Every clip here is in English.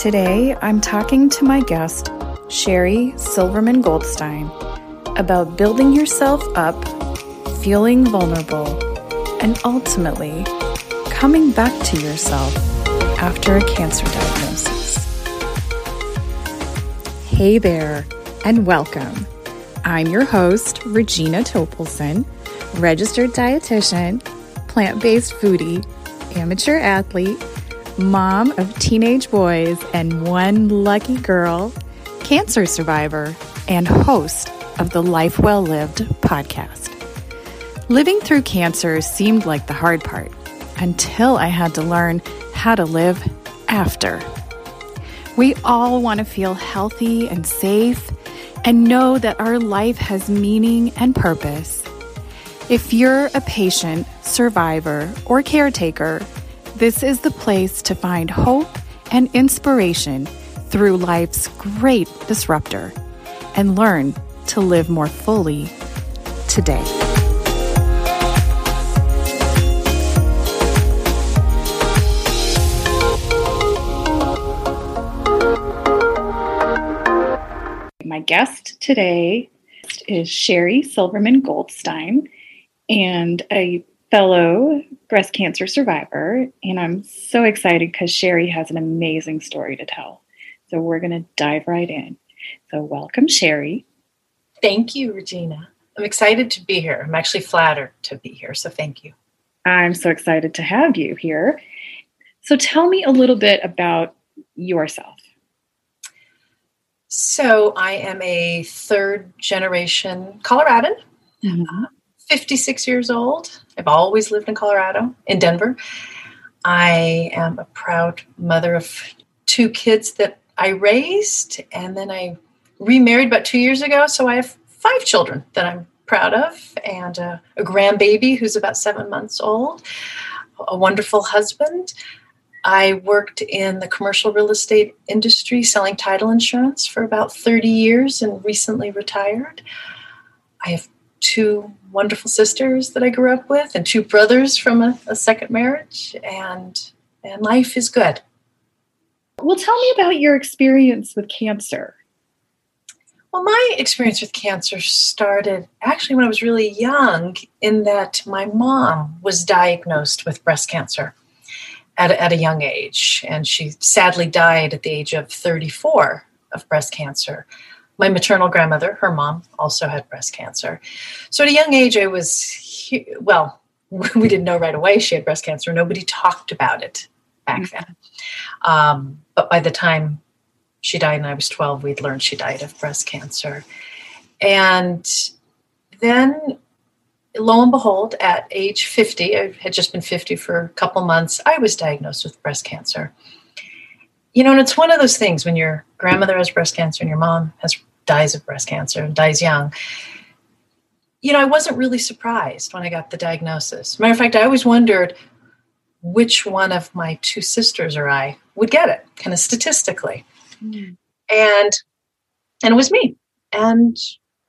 Today, I'm talking to my guest, Sherry Silverman Goldstein, about building yourself up, feeling vulnerable, and ultimately coming back to yourself after a cancer diagnosis. Hey there, and welcome. I'm your host, Regina Topolson, registered dietitian, plant based foodie, amateur athlete mom of teenage boys and one lucky girl, cancer survivor, and host of the Life Well Lived podcast. Living through cancer seemed like the hard part until I had to learn how to live after. We all want to feel healthy and safe and know that our life has meaning and purpose. If you're a patient, survivor, or caretaker, this is the place to find hope and inspiration through life's great disruptor and learn to live more fully today. My guest today is Sherry Silverman Goldstein, and a fellow breast cancer survivor. And I'm so excited because Sherry has an amazing story to tell. So we're going to dive right in. So, welcome, Sherry. Thank you, Regina. I'm excited to be here. I'm actually flattered to be here. So, thank you. I'm so excited to have you here. So, tell me a little bit about yourself. So, I am a third generation Coloradan. Mm-hmm. 56 years old. I've always lived in Colorado, in Denver. I am a proud mother of two kids that I raised, and then I remarried about two years ago. So I have five children that I'm proud of, and a, a grandbaby who's about seven months old, a wonderful husband. I worked in the commercial real estate industry selling title insurance for about 30 years and recently retired. I have two wonderful sisters that I grew up with and two brothers from a, a second marriage, and and life is good. Well, tell me about your experience with cancer. Well, my experience with cancer started actually when I was really young, in that my mom was diagnosed with breast cancer at at a young age, and she sadly died at the age of 34 of breast cancer my maternal grandmother, her mom, also had breast cancer. So at a young age, I was, well, we didn't know right away she had breast cancer. Nobody talked about it back mm-hmm. then. Um, but by the time she died and I was 12, we'd learned she died of breast cancer. And then, lo and behold, at age 50, I had just been 50 for a couple months, I was diagnosed with breast cancer. You know, and it's one of those things when your grandmother has breast cancer and your mom has dies of breast cancer and dies young. You know, I wasn't really surprised when I got the diagnosis. Matter of fact, I always wondered which one of my two sisters or I would get it, kind of statistically. Mm. And and it was me. And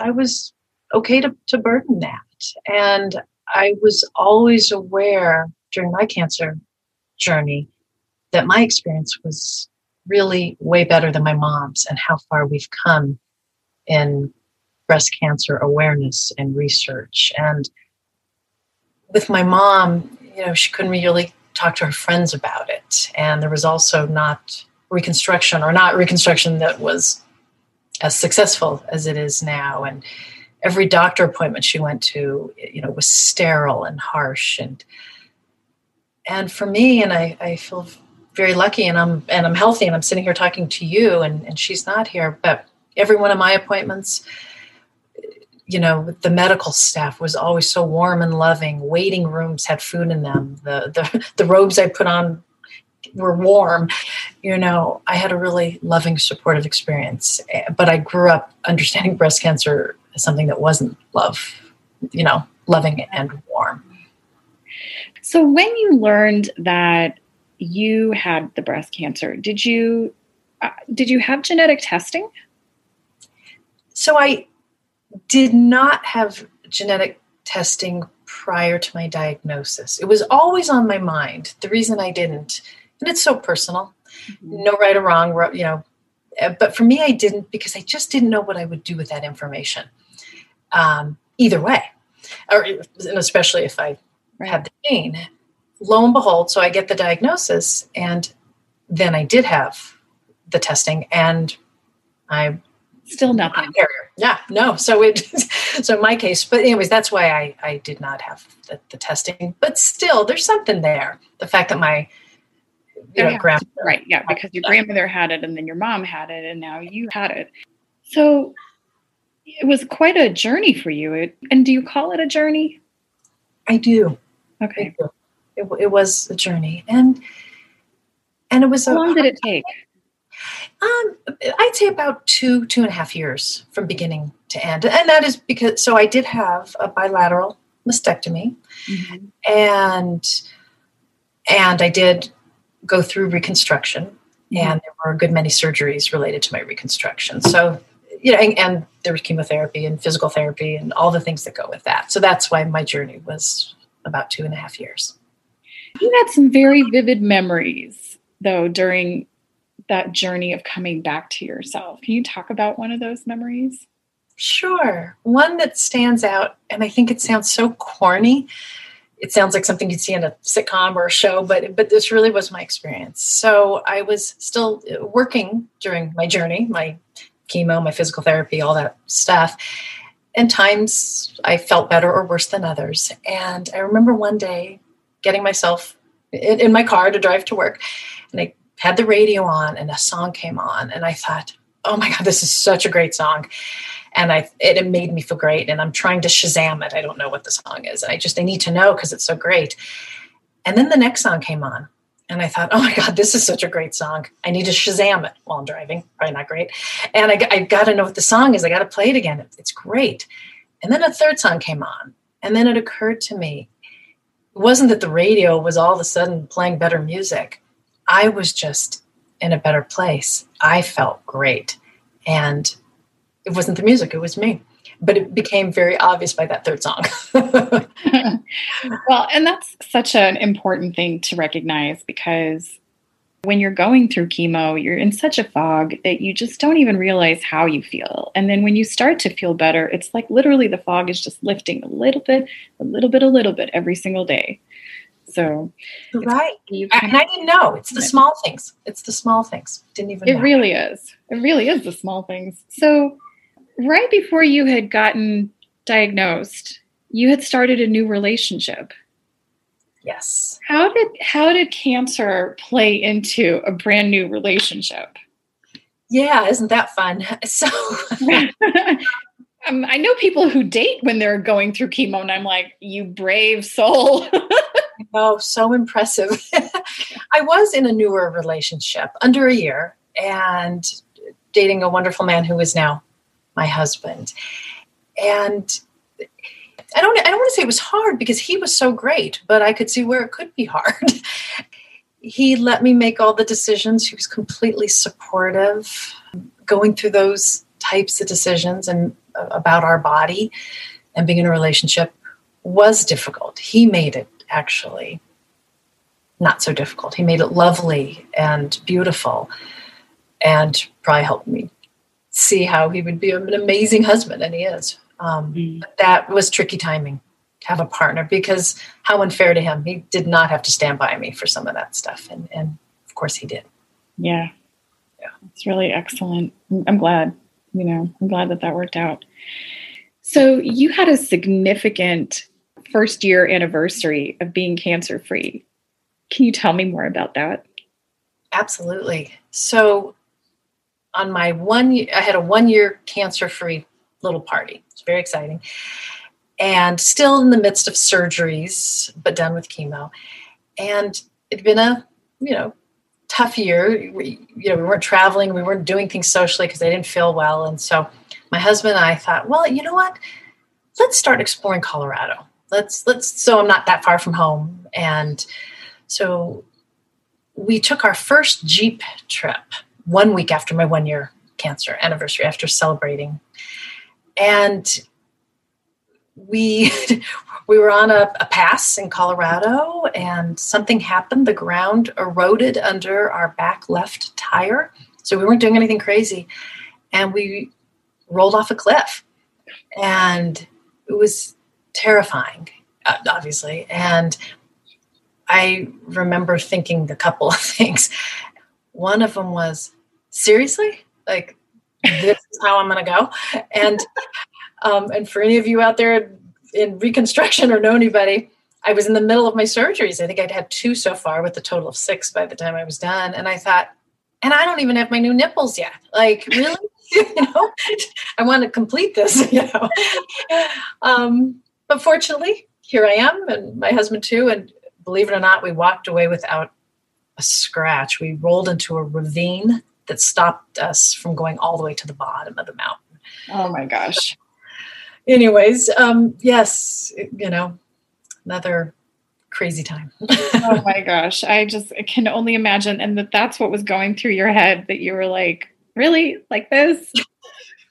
I was okay to, to burden that. And I was always aware during my cancer journey that my experience was really way better than my mom's and how far we've come in breast cancer awareness and research. And with my mom, you know, she couldn't really talk to her friends about it. And there was also not reconstruction or not reconstruction that was as successful as it is now. And every doctor appointment she went to, you know, was sterile and harsh. And and for me, and I, I feel very lucky and I'm and I'm healthy and I'm sitting here talking to you and, and she's not here, but every one of my appointments you know the medical staff was always so warm and loving. Waiting rooms had food in them. The the, the robes i put on were warm. You know i had a really loving supportive experience. But i grew up understanding breast cancer as something that wasn't love you know loving and warm. So when you learned that you had the breast cancer did you uh, did you have genetic testing so I did not have genetic testing prior to my diagnosis. It was always on my mind. The reason I didn't, and it's so personal, Mm-hmm. No right or wrong, you know. Uh, but for me, I didn't because I just didn't know what I would do with that information. Um, either way, or especially if I right. had the pain. Lo and behold, so I get the diagnosis, and then I did have the testing, and I still nothing. Yeah, no. So it, so in my case, but anyways, that's why I I did not have the, the testing. But still, there's something there. The fact that my you know, grandmother, right, yeah, because your grandmother had it, and then your mom had it, and now you had it. So it was quite a journey for you. It, and do you call it a journey? I do. Okay. I do. It, it was a journey, and and it was. How a, long did it take? Um, I'd say about two, two and a half years from beginning to end. And that is because, so I did have a bilateral mastectomy mm-hmm. and, and I did go through reconstruction mm-hmm. and there were a good many surgeries related to my reconstruction. So, you know, and, and there was chemotherapy and physical therapy and all the things that go with that. So that's why my journey was about two and a half years. You had some very vivid memories though during that journey of coming back to yourself. Can you talk about one of those memories? Sure. One that stands out, and I think it sounds so corny. It sounds like something you'd see in a sitcom or a show, but but this really was my experience. So I was still uh, working during my journey, my chemo, my physical therapy, all that stuff. And times I felt better or worse than others. And I remember one day getting myself in, in my car to drive to work, had the radio on and a song came on and I thought, oh my God, this is such a great song. And I it, it made me feel great. And I'm trying to Shazam it. I don't know what the song is. I just I need to know because it's so great. And then the next song came on. And I thought, oh my God, this is such a great song. I need to Shazam it while I'm driving. Probably not great. And I, I got to know what the song is. I got to play it again. It's great. And then a third song came on. And then it occurred to me it wasn't that the radio was all of a sudden playing better music. I was just in a better place. I felt great. And it wasn't the music, it was me. But it became very obvious by that third song. well, and that's such an important thing to recognize because when you're going through chemo, you're in such a fog that you just don't even realize how you feel. And then when you start to feel better, it's like literally the fog is just lifting a little bit, a little bit, a little bit every single day. So right, and I didn't know. It's the small things. It's the small things. Didn't even. It know. really is. It really is the small things. So, right before you had gotten diagnosed, you had started a new relationship. Yes. How did how did cancer play into a brand new relationship? Yeah, isn't that fun? So. um, I know people who date when they're going through chemo, and I'm like, you brave soul. Oh, so impressive. I was in a newer relationship under a year and dating a wonderful man who is now my husband. And I don't I don't want to say it was hard because he was so great, but I could see where it could be hard. he let me make all the decisions. He was completely supportive going through those types of decisions and uh, about our body and being in a relationship was difficult. He made it actually not so difficult. He made it lovely and beautiful and probably helped me see how he would be an amazing husband, and he is. Um, mm. That was tricky timing to have a partner because how unfair to him. He did not have to stand by me for some of that stuff, and, and of course he did. Yeah. Yeah. It's really excellent. I'm glad, you know, I'm glad that that worked out. So you had a significant first year anniversary of being cancer free. Can you tell me more about that? Absolutely. So, on my one, I had a one year cancer free little party. It's very exciting. And still in the midst of surgeries, but done with chemo. And it'd been a, you know, tough year. We, you know, we weren't traveling, we weren't doing things socially because I didn't feel well. And so my husband and I thought, well, you know what? Let's start exploring Colorado let's let's so i'm not that far from home and so we took our first jeep trip one week after my one year cancer anniversary after celebrating and we we were on a, a, pass in Colorado and something happened. The ground eroded under our back left tire. So we weren't doing anything crazy. And we rolled off a cliff. And it was terrifying, uh, obviously. And I remember thinking a couple of things. One of them was, seriously? Like, this is how I'm going to go? And um, and for any of you out there in reconstruction or know anybody, I was in the middle of my surgeries. I think I'd had two so far with a total of six by the time I was done. And I thought, and I don't even have my new nipples yet. Like, really? you know, I want to complete this, you know. Um, but fortunately, here I am and my husband too. And believe it or not, we walked away without a scratch. We rolled into a ravine that stopped us from going all the way to the bottom of the mountain. Oh my gosh anyways, um, yes, you know, another crazy time. oh my gosh. I just can only imagine. And that that's what was going through your head that you were like, really like this?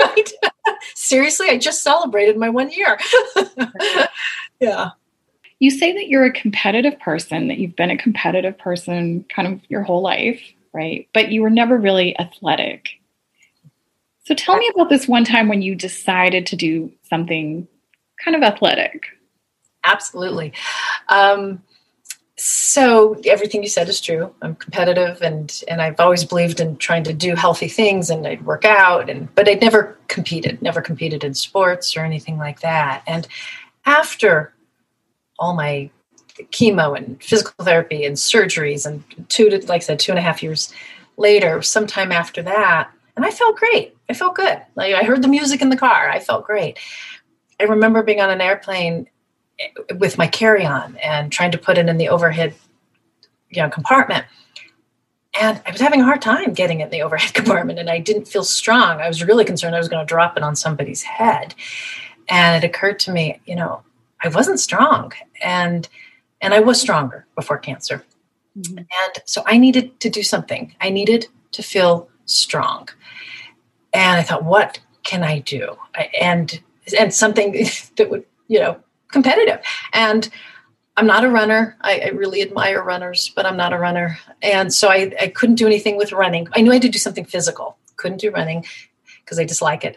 Right. Seriously, I just celebrated my one year. yeah. You say that you're a competitive person, that you've been a competitive person kind of your whole life, right? But you were never really athletic. So tell me about this one time when you decided to do something kind of athletic. Absolutely. Um, so everything you said is true. I'm competitive and and I've always believed in trying to do healthy things and I'd work out and but I'd never competed, never competed in sports or anything like that. And after all my chemo and physical therapy and surgeries and two to, like I said, two and a half years later, sometime after that, and I felt great. I felt good. Like I heard the music in the car. I felt great. I remember being on an airplane with my carry-on and trying to put it in the overhead, you know, compartment. And I was having a hard time getting it in the overhead compartment, and I didn't feel strong. I was really concerned I was going to drop it on somebody's head. And it occurred to me, you know, I wasn't strong, and and I was stronger before cancer. Mm-hmm. And so I needed to do something. I needed to feel strong and I thought, what can I do? And and something that would you know competitive. And I'm not a runner. I, I, really admire runners, but I'm not a runner. And so I, I couldn't do anything with running. I knew I had to do something physical. Couldn't do running because I dislike it.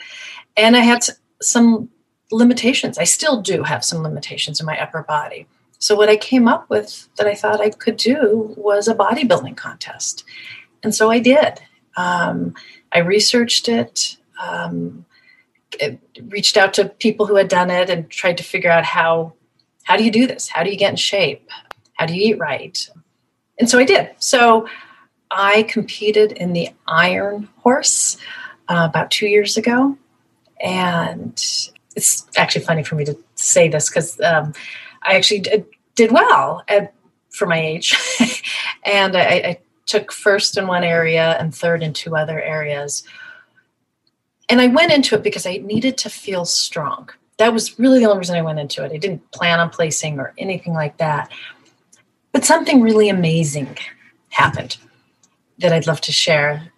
And I had some limitations. I still do have some limitations in my upper body. So what I came up with that I thought I could do was a bodybuilding contest. And so I did. Um, I researched it, um, reached out to people who had done it, and tried to figure out how how do you do this? How do you get in shape? How do you eat right? And so I did. So I competed in the Iron Horse uh, about two years ago, and it's actually funny for me to say this because um, I actually did, did well at, for my age, and I, I took first in one area and third in two other areas. And I went into it because I needed to feel strong. That was really the only reason I went into it. I didn't plan on placing or anything like that. But something really amazing happened that I'd love to share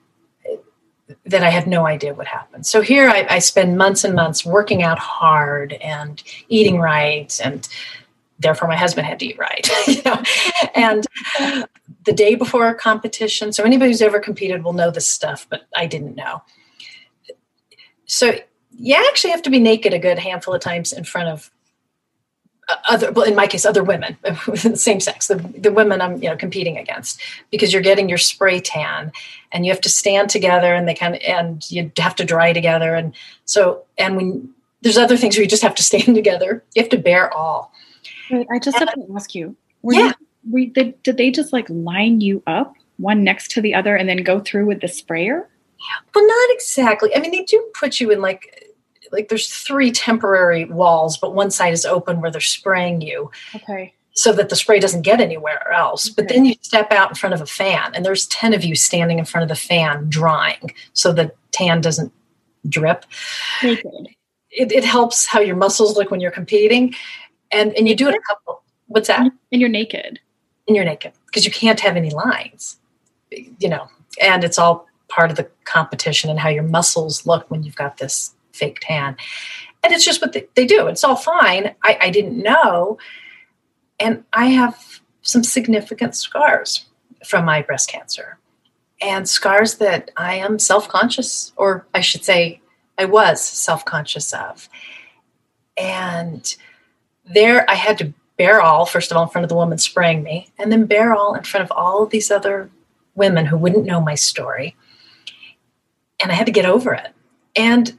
that I had no idea what happened. So here I, I spend months and months working out hard and eating right and therefore my husband had to eat right you know and the day before a competition so anybody who's ever competed will know this stuff but i didn't know so you actually have to be naked a good handful of times in front of uh, other well in my case other women the same sex the, the women i'm you know competing against because you're getting your spray tan and you have to stand together and they kind of and you have to dry together and so and when there's other things where you just have to stand together you have to bare all I just have to ask you. Were yeah. You, were, they, did they just like line you up one next to the other and then go through with the sprayer? Well, not exactly. I mean, they do put you in like like there's three temporary walls, but one side is open where they're spraying you. Okay. So that the spray doesn't get anywhere else. Okay. But then you step out in front of a fan, and there's 10 of you standing in front of the fan drying so the tan doesn't drip. It, it helps how your muscles look when you're competing and and you do it a couple. What's that? And you're naked. And you're naked because you can't have any lines, you know. And it's all part of the competition and how your muscles look when you've got this fake tan. and it's just what they, do. It's all fine. I, I didn't know. And I have some significant scars from my breast cancer and scars that I am self conscious, or I should say, I was self conscious of. And there I had to bare all, first of all, in front of the woman spraying me, and then bare all in front of all of these other women who wouldn't know my story. And I had to get over it. And,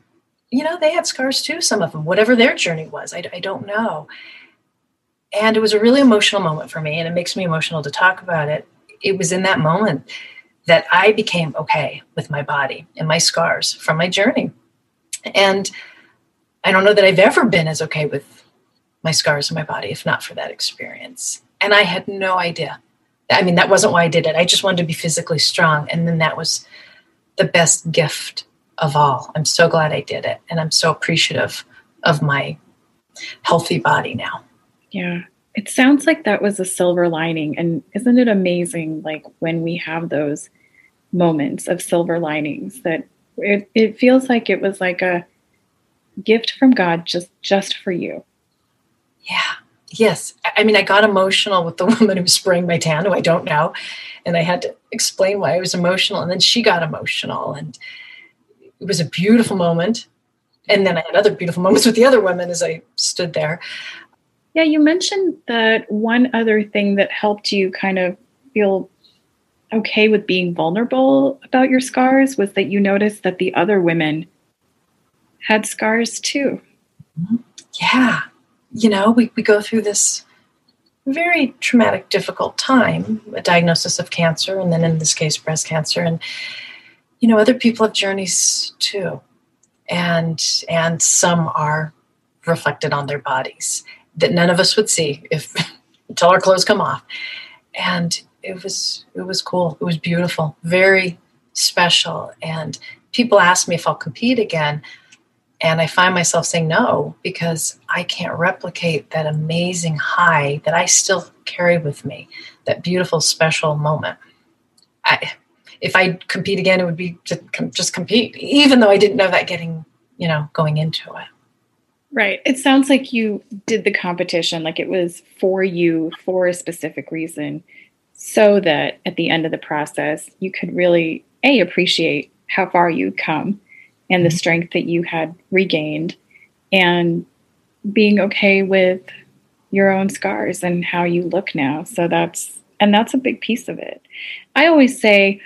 you know, they had scars too, some of them, whatever their journey was. I, I don't know. And it was a really emotional moment for me, and it makes me emotional to talk about it. It was in that moment that I became okay with my body and my scars from my journey. And I don't know that I've ever been as okay with my scars in my body if not for that experience. And I had no idea. I mean, that wasn't why I did it. I just wanted to be physically strong. And then that was the best gift of all. I'm so glad I did it. And I'm so appreciative of my healthy body now. Yeah. It sounds like that was a silver lining. And isn't it amazing, like when we have those moments of silver linings, that it, it feels like it was like a gift from God just just for you. Yeah. Yes. I mean, I got emotional with the woman who was spraying my tan, who I don't know. And I had to explain why I was emotional. And then she got emotional. And it was a beautiful moment. And then I had other beautiful moments with the other women as I stood there. Yeah, you mentioned that one other thing that helped you kind of feel okay with being vulnerable about your scars was that you noticed that the other women had scars too. Mm-hmm. Yeah. You know, we, we go through this very traumatic, difficult time, a diagnosis of cancer, and then in this case, breast cancer. And, you know, other people have journeys too. And and some are reflected on their bodies that none of us would see if until our clothes come off. And it was it was cool. It was beautiful, very special. And people ask me if I'll compete again. And I find myself saying no because I can't replicate that amazing high that I still carry with me, that beautiful, special moment. I, if I compete again, it would be to just compete, even though I didn't know that getting, you know, going into it. Right. It sounds like you did the competition like it was for you for a specific reason, so that at the end of the process, you could really a appreciate how far you'd come and the mm-hmm. strength that you had regained and being okay with your own scars and how you look now. So that's and that's a big piece of it. I always say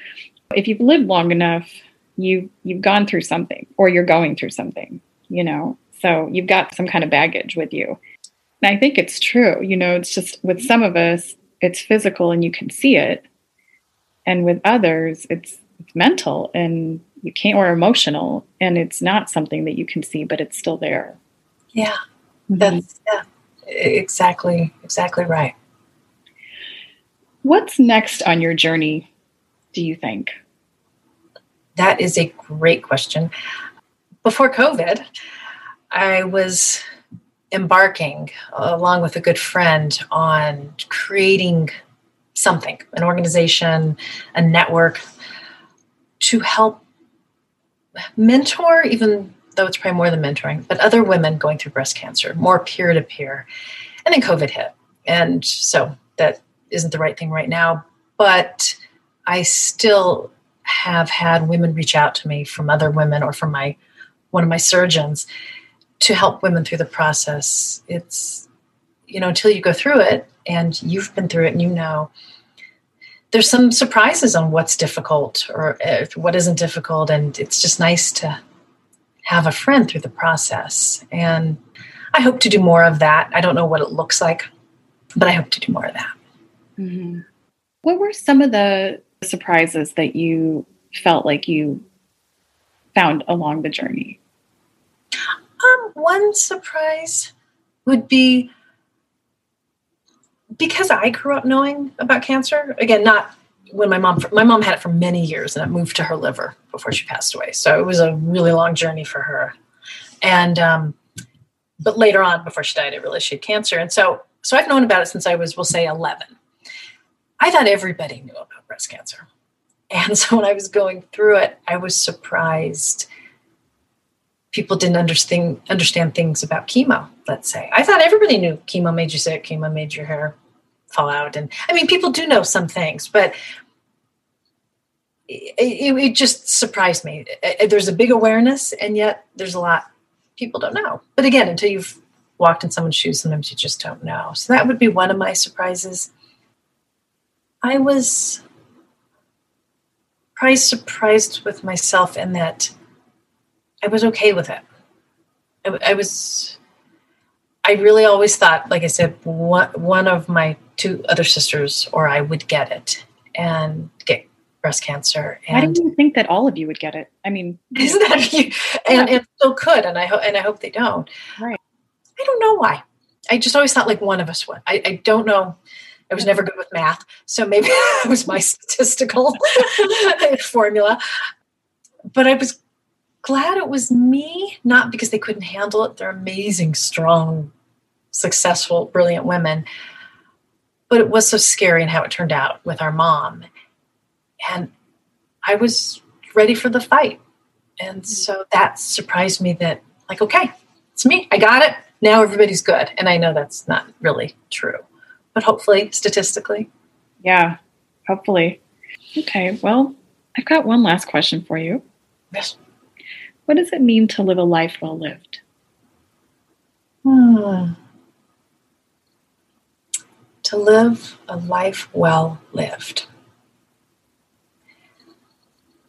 if you've lived long enough, you you've gone through something or you're going through something, you know. So you've got some kind of baggage with you. And I think it's true, you know, it's just with some of us it's physical and you can see it. And with others it's it's mental and you can't or emotional and it's not something that you can see but it's still there. Yeah. Mm-hmm. that's yeah exactly exactly right. What's next on your journey do you think? That is a great question. Before covid i was embarking along with a good friend on creating something an organization a network to help mentor, even though it's probably more than mentoring, but other women going through breast cancer, more peer to peer. And then COVID hit. And so that isn't the right thing right now. But I still have had women reach out to me from other women or from my one of my surgeons to help women through the process. It's you know, until you go through it and you've been through it and you know there's some surprises on what's difficult or uh, what isn't difficult and it's just nice to have a friend through the process. And i hope to do more of that. I don't know what it looks like but i hope to do more of that. Mm-hmm. what were some of the surprises that you felt like you found along the journey? Um, one surprise would be because I grew up knowing about cancer, again, not when my mom my mom had it for many years and it moved to her liver before she passed away. So it was a really long journey for her. And um, but later on, before she died, I realized she had cancer. And so so I've known about it since I was, we'll say, 11. I thought everybody knew about breast cancer. And so when I was going through it, I was surprised people didn't understand understand things about chemo. Let's say I thought everybody knew chemo made you sick, chemo made your hair fall out, and I mean people do know some things, but it, it, it just surprised me. There's a big awareness, and yet there's a lot people don't know. But again, until you've walked in someone's shoes, sometimes you just don't know. So that would be one of my surprises. I was probably surprised with myself in that I was okay with it. I, I, was, I really always thought, like I said, one, one of my two other sisters or I would get it and get breast cancer. And Why didn't you think that all of you would get it? I mean, isn't that you? And, yeah. and still could, and I hope and I hope they don't. Right. I don't know why. I just always thought like one of us would. I, I don't know. I was never good with math, so maybe that was my statistical formula. But I was glad it was me, not because they couldn't handle it. They're amazing, strong, successful, brilliant women. But it was so scary and how it turned out with our mom. And I was ready for the fight. And so that surprised me that, like, okay, it's me. I got it. Now everybody's good. And I know that's not really true, but hopefully, statistically. Yeah, hopefully. Okay, well, I've got one last question for you. Yes. What does it mean to live a life well lived? Hmm. To live a life well lived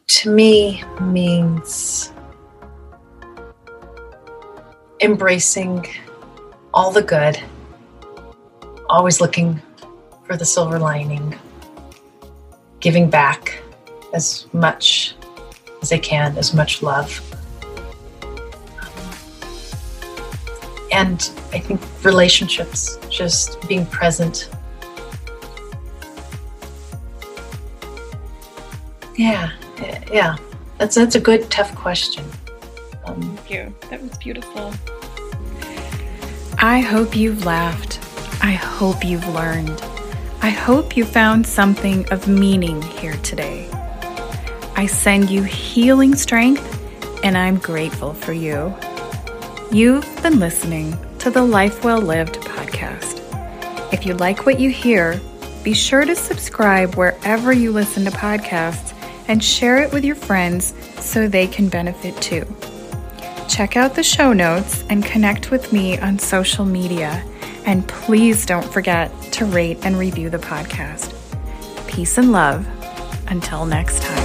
to me means embracing all the good, always looking for the silver lining, giving back as much as I can, as much love. And I think relationships, just being present. Yeah, yeah. That's that's a good tough question. Um, Thank you. That was beautiful. I hope you've laughed. I hope you've learned. I hope you found something of meaning here today. I send you healing strength, and I'm grateful for you. You've been listening to the Life Well Lived podcast. If you like what you hear, be sure to subscribe wherever you listen to podcasts and share it with your friends so they can benefit too. Check out the show notes and connect with me on social media. And please don't forget to rate and review the podcast. Peace and love. Until next time.